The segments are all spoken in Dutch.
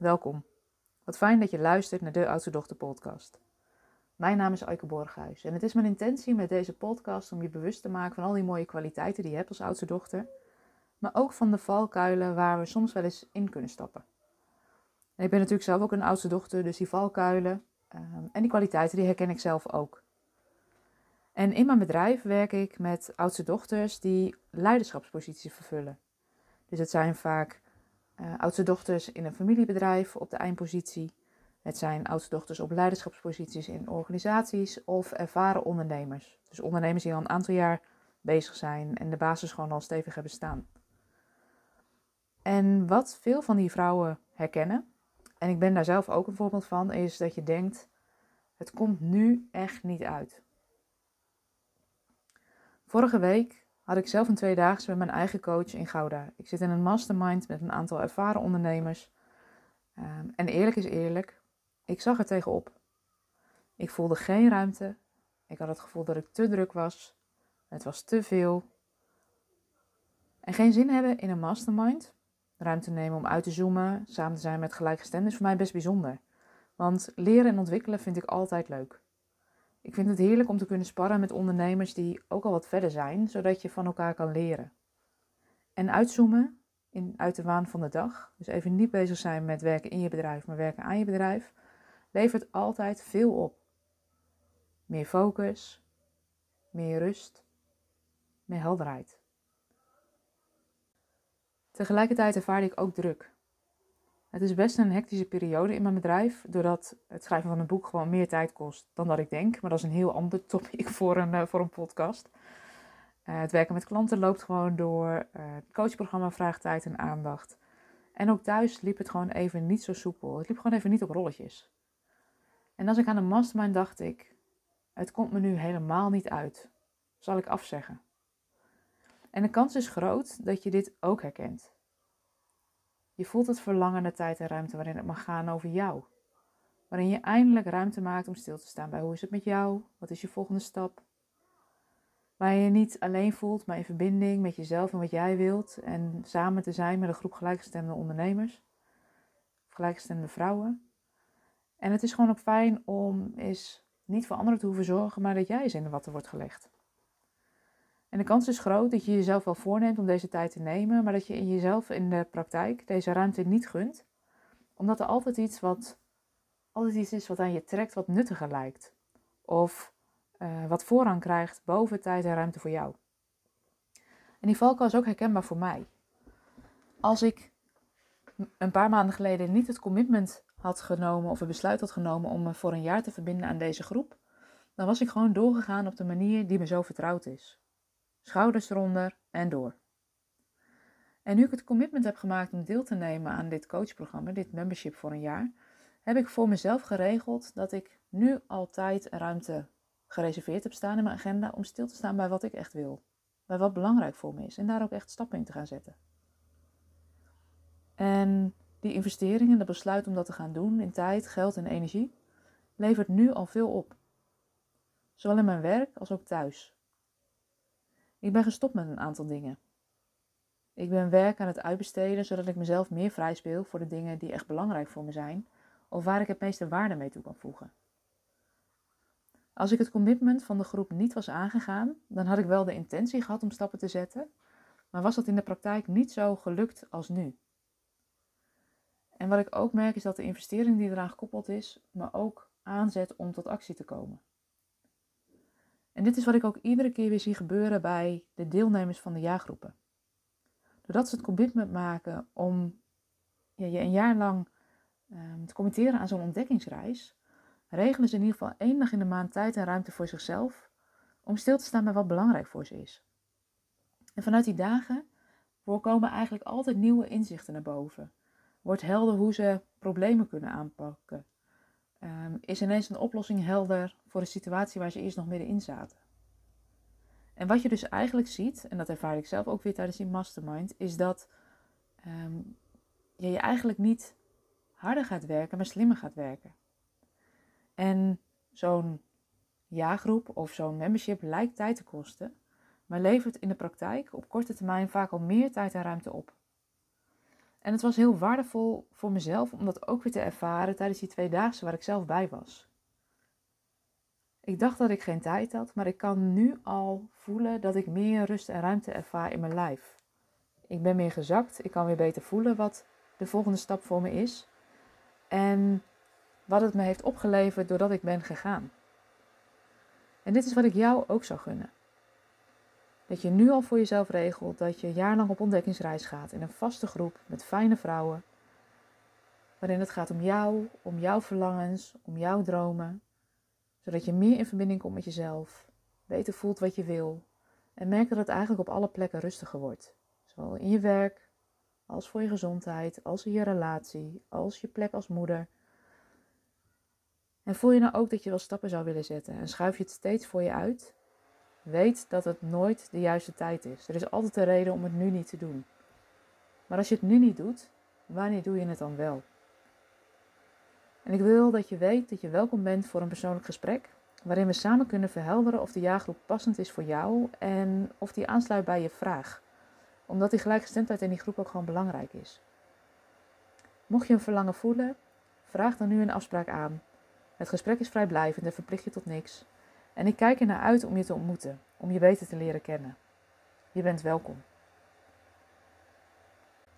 welkom. Wat fijn dat je luistert naar de Oudste Dochter podcast. Mijn naam is Aike Borghuis en het is mijn intentie met deze podcast om je bewust te maken van al die mooie kwaliteiten die je hebt als oudste dochter, maar ook van de valkuilen waar we soms wel eens in kunnen stappen. En ik ben natuurlijk zelf ook een oudste dochter, dus die valkuilen ehm, en die kwaliteiten herken ik zelf ook. En in mijn bedrijf werk ik met oudste dochters die leiderschapsposities vervullen. Dus het zijn vaak uh, oudste dochters in een familiebedrijf op de eindpositie. Het zijn oudste dochters op leiderschapsposities in organisaties of ervaren ondernemers. Dus ondernemers die al een aantal jaar bezig zijn en de basis gewoon al stevig hebben staan. En wat veel van die vrouwen herkennen, en ik ben daar zelf ook een voorbeeld van, is dat je denkt: het komt nu echt niet uit. Vorige week had ik zelf een tweedaagse met mijn eigen coach in Gouda. Ik zit in een mastermind met een aantal ervaren ondernemers. Ehm, en eerlijk is eerlijk, ik zag er tegenop. Ik voelde geen ruimte. Ik had het gevoel dat ik te druk was. Het was te veel. En geen zin hebben in een mastermind. Ruimte nemen om uit te zoomen, samen te zijn met gelijkgestemden is voor mij best bijzonder. Want leren en ontwikkelen vind ik altijd leuk. Ik vind het heerlijk om te kunnen sparren met ondernemers die ook al wat verder zijn, zodat je van elkaar kan leren. En uitzoomen in, uit de waan van de dag, dus even niet bezig zijn met werken in je bedrijf, maar werken aan je bedrijf, levert altijd veel op. Meer focus, meer rust, meer helderheid. Tegelijkertijd ervaarde ik ook druk. Het is best een hectische periode in mijn bedrijf, doordat het schrijven van een boek gewoon meer tijd kost dan dat ik denk. Maar dat is een heel ander topic voor een, uh, voor een podcast. Uh, het werken met klanten loopt gewoon door. Uh, het coachprogramma vraagt tijd en aandacht. En ook thuis liep het gewoon even niet zo soepel. Het liep gewoon even niet op rolletjes. En als ik aan de mastermind dacht ik, het komt me nu helemaal niet uit. Zal ik afzeggen? En de kans is groot dat je dit ook herkent. Je voelt het verlangen naar tijd en ruimte waarin het mag gaan over jou. Waarin je eindelijk ruimte maakt om stil te staan bij hoe is het met jou? Wat is je volgende stap? Waar je je niet alleen voelt, maar in verbinding met jezelf en wat jij wilt. En samen te zijn met een groep gelijkgestemde ondernemers. Gelijkgestemde vrouwen. En het is gewoon ook fijn om eens niet voor anderen te hoeven zorgen, maar dat jij eens in de watten wordt gelegd. En de kans is groot dat je jezelf wel voorneemt om deze tijd te nemen, maar dat je in jezelf in de praktijk deze ruimte niet gunt, omdat er altijd iets, wat, altijd iets is wat aan je trekt, wat nuttiger lijkt. Of uh, wat voorrang krijgt boven tijd en ruimte voor jou. En die valkuil is ook herkenbaar voor mij. Als ik een paar maanden geleden niet het commitment had genomen of het besluit had genomen om me voor een jaar te verbinden aan deze groep, dan was ik gewoon doorgegaan op de manier die me zo vertrouwd is schouders eronder en door. En nu ik het commitment heb gemaakt om deel te nemen aan dit coachprogramma, dit membership voor een jaar, heb ik voor mezelf geregeld dat ik nu altijd ruimte gereserveerd heb staan in mijn agenda om stil te staan bij wat ik echt wil. Bij wat belangrijk voor me is en daar ook echt stappen in te gaan zetten. En die investeringen, dat besluit om dat te gaan doen in tijd, geld en energie, levert nu al veel op. Zowel in mijn werk als ook thuis. Ik ben gestopt met een aantal dingen. Ik ben werk aan het uitbesteden zodat ik mezelf meer vrij speel voor de dingen die echt belangrijk voor me zijn of waar ik het meeste waarde mee toe kan voegen. Als ik het commitment van de groep niet was aangegaan, dan had ik wel de intentie gehad om stappen te zetten, maar was dat in de praktijk niet zo gelukt als nu. En wat ik ook merk is dat de investering die eraan gekoppeld is, me ook aanzet om tot actie te komen. En dit is wat ik ook iedere keer weer zie gebeuren bij de deelnemers van de jaargroepen. Doordat ze het commitment maken om ja, je een jaar lang um, te committeren aan zo'n ontdekkingsreis, regelen ze in ieder geval één dag in de maand tijd en ruimte voor zichzelf om stil te staan bij wat belangrijk voor ze is. En vanuit die dagen voorkomen eigenlijk altijd nieuwe inzichten naar boven. Wordt helder hoe ze problemen kunnen aanpakken, um, is ineens een oplossing helder voor een situatie waar ze eerst nog middenin zaten. En wat je dus eigenlijk ziet, en dat ervaar ik zelf ook weer tijdens die mastermind, is dat um, je, je eigenlijk niet harder gaat werken, maar slimmer gaat werken. En zo'n jaargroep of zo'n membership lijkt tijd te kosten, maar levert in de praktijk op korte termijn vaak al meer tijd en ruimte op. En het was heel waardevol voor mezelf om dat ook weer te ervaren tijdens die twee dagen waar ik zelf bij was. Ik dacht dat ik geen tijd had, maar ik kan nu al voelen dat ik meer rust en ruimte ervaar in mijn lijf. Ik ben meer gezakt, ik kan weer beter voelen wat de volgende stap voor me is. En wat het me heeft opgeleverd doordat ik ben gegaan. En dit is wat ik jou ook zou gunnen. Dat je nu al voor jezelf regelt dat je jaarlang op ontdekkingsreis gaat in een vaste groep met fijne vrouwen. Waarin het gaat om jou, om jouw verlangens, om jouw dromen. Zodat je meer in verbinding komt met jezelf, beter voelt wat je wil en merkt dat het eigenlijk op alle plekken rustiger wordt. Zowel in je werk, als voor je gezondheid, als in je relatie, als je plek als moeder. En voel je nou ook dat je wel stappen zou willen zetten en schuif je het steeds voor je uit? Weet dat het nooit de juiste tijd is. Er is altijd een reden om het nu niet te doen. Maar als je het nu niet doet, wanneer doe je het dan wel? En ik wil dat je weet dat je welkom bent voor een persoonlijk gesprek, waarin we samen kunnen verhelderen of de jaargroep passend is voor jou en of die aansluit bij je vraag. Omdat die gelijkgestemdheid in die groep ook gewoon belangrijk is. Mocht je een verlangen voelen, vraag dan nu een afspraak aan. Het gesprek is vrijblijvend en verplicht je tot niks. En ik kijk er naar uit om je te ontmoeten, om je beter te leren kennen. Je bent welkom.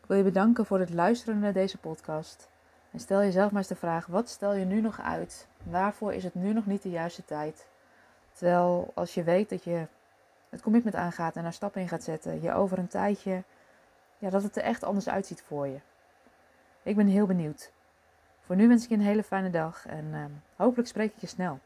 Ik wil je bedanken voor het luisteren naar deze podcast. En stel jezelf maar eens de vraag: wat stel je nu nog uit? Waarvoor is het nu nog niet de juiste tijd? Terwijl als je weet dat je het commitment aangaat en daar stappen in gaat zetten, je over een tijdje, ja, dat het er echt anders uitziet voor je. Ik ben heel benieuwd. Voor nu wens ik je een hele fijne dag en uh, hopelijk spreek ik je snel.